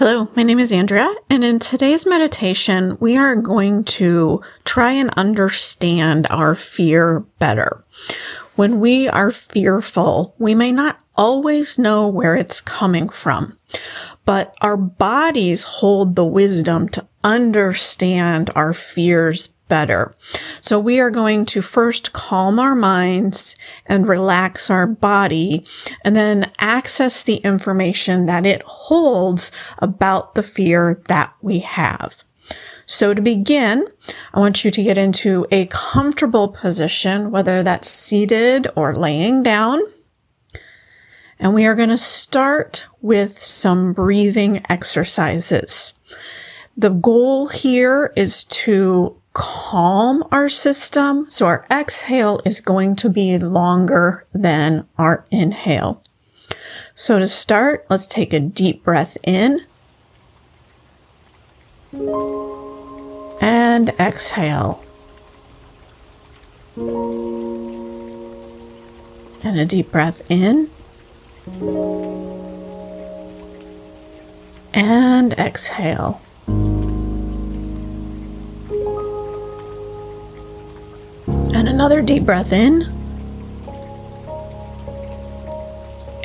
Hello, my name is Andrea, and in today's meditation, we are going to try and understand our fear better. When we are fearful, we may not always know where it's coming from, but our bodies hold the wisdom to understand our fears better. So we are going to first calm our minds and relax our body and then access the information that it holds about the fear that we have. So to begin, I want you to get into a comfortable position, whether that's seated or laying down. And we are going to start with some breathing exercises. The goal here is to calm our system. So our exhale is going to be longer than our inhale. So to start, let's take a deep breath in and exhale. And a deep breath in and exhale. And another deep breath in.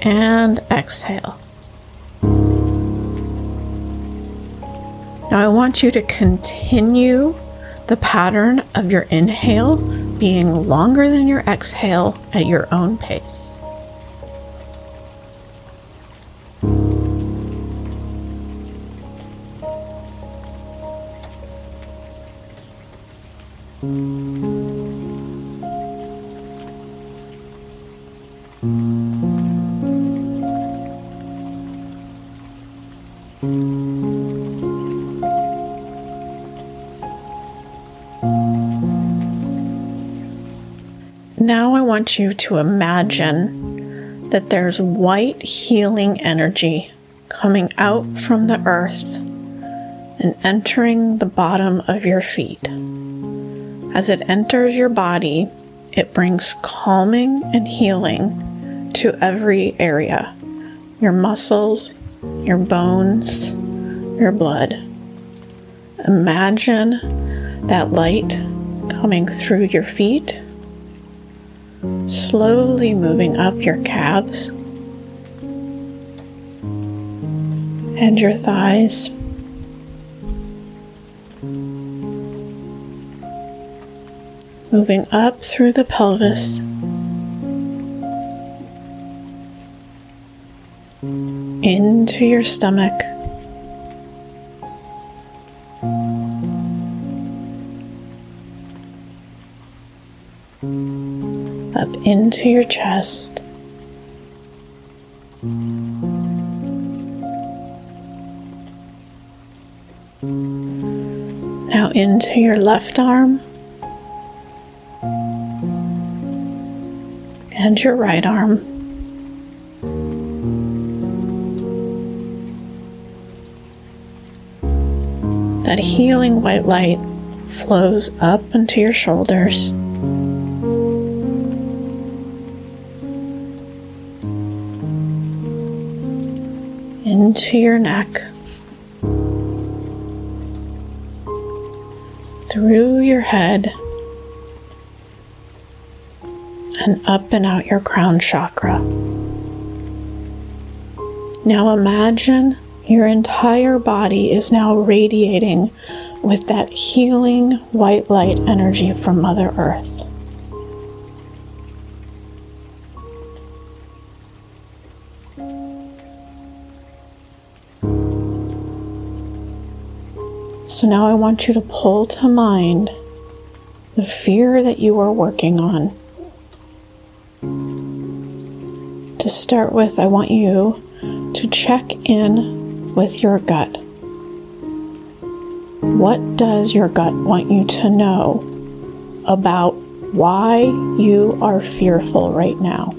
And exhale. Now I want you to continue the pattern of your inhale being longer than your exhale at your own pace. Now I want you to imagine that there's white healing energy coming out from the earth and entering the bottom of your feet. As it enters your body, it brings calming and healing to every area your muscles, your bones, your blood. Imagine that light coming through your feet slowly moving up your calves and your thighs. Moving up through the pelvis. Into your stomach. Up into your chest. Now into your left arm and your right arm. That healing white light flows up into your shoulders. Into your neck, through your head, and up and out your crown chakra. Now imagine your entire body is now radiating with that healing white light energy from Mother Earth. So now I want you to pull to mind the fear that you are working on. To start with, I want you to check in with your gut. What does your gut want you to know about why you are fearful right now?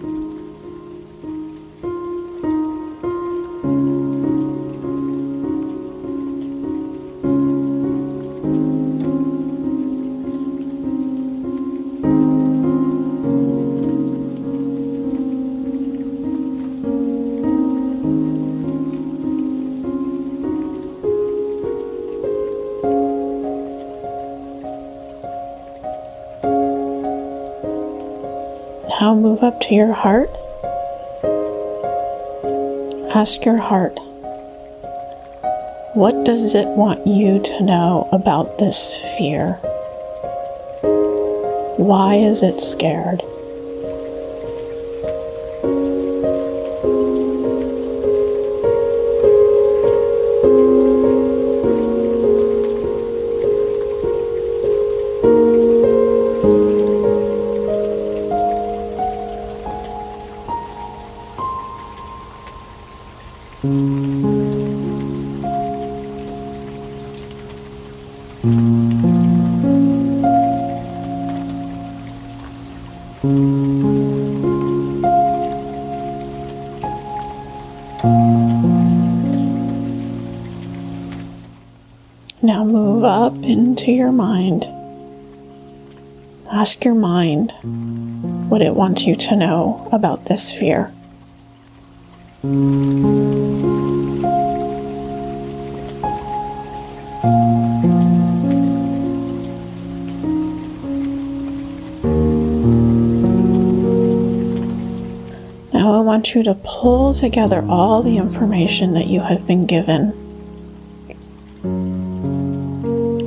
Move up to your heart. Ask your heart, what does it want you to know about this fear? Why is it scared? Now move up into your mind. Ask your mind what it wants you to know about this fear. Now I want you to pull together all the information that you have been given.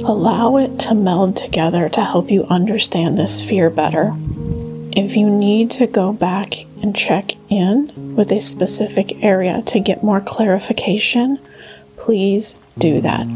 Allow it to meld together to help you understand this fear better. If you need to go back and check in with a specific area to get more clarification, please do that.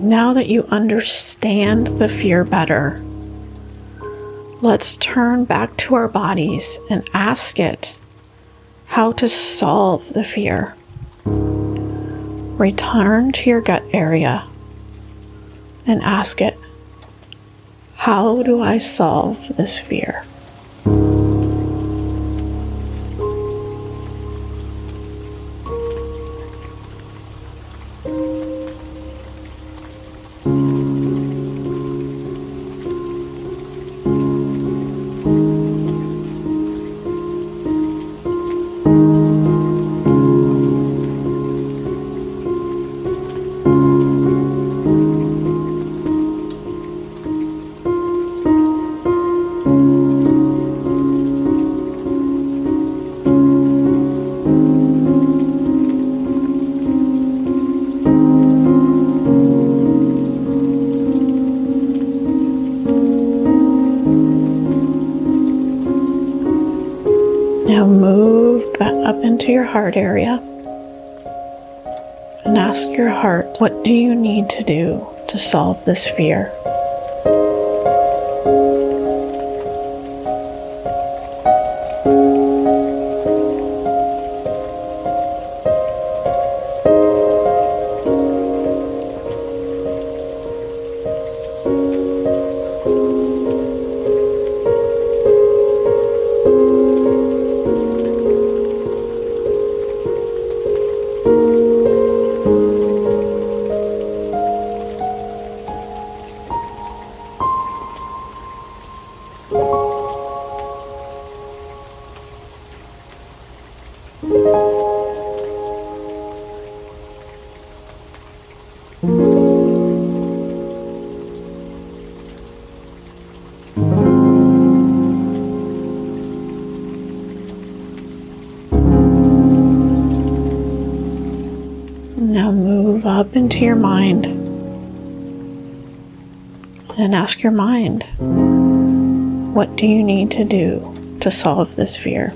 Now that you understand the fear better, let's turn back to our bodies and ask it how to solve the fear. Return to your gut area and ask it, How do I solve this fear? Into your heart area and ask your heart, what do you need to do to solve this fear? Now move up into your mind and ask your mind, what do you need to do to solve this fear.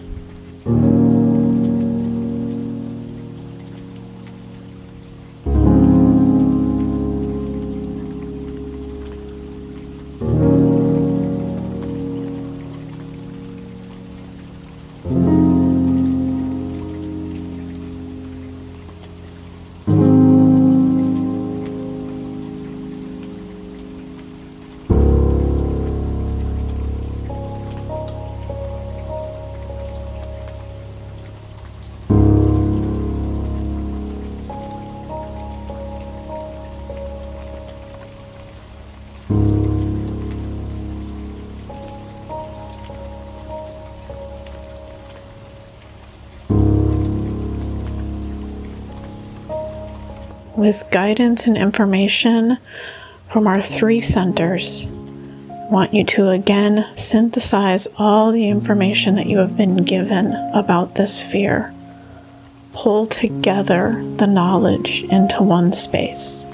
With guidance and information from our three centers. Want you to again synthesize all the information that you have been given about this fear. Pull together the knowledge into one space.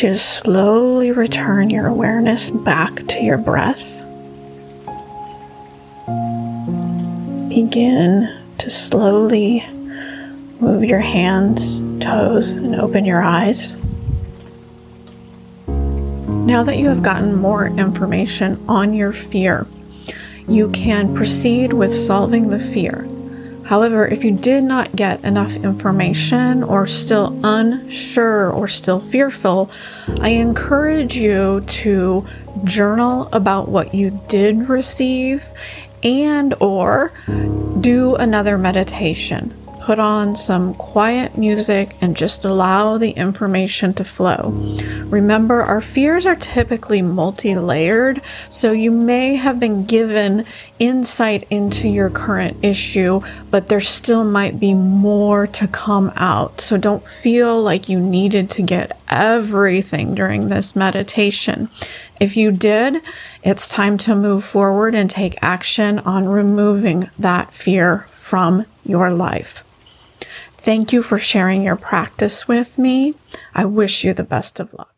To slowly return your awareness back to your breath. Begin to slowly move your hands, toes, and open your eyes. Now that you have gotten more information on your fear, you can proceed with solving the fear. However, if you did not get enough information or still unsure or still fearful, I encourage you to journal about what you did receive and or do another meditation put on some quiet music and just allow the information to flow. Remember, our fears are typically multi layered, so you may have been given insight into your current issue, but there still might be more to come out. So don't feel like you needed to get everything during this meditation. If you did, it's time to move forward and take action on removing that fear from your life. Thank you for sharing your practice with me. I wish you the best of luck.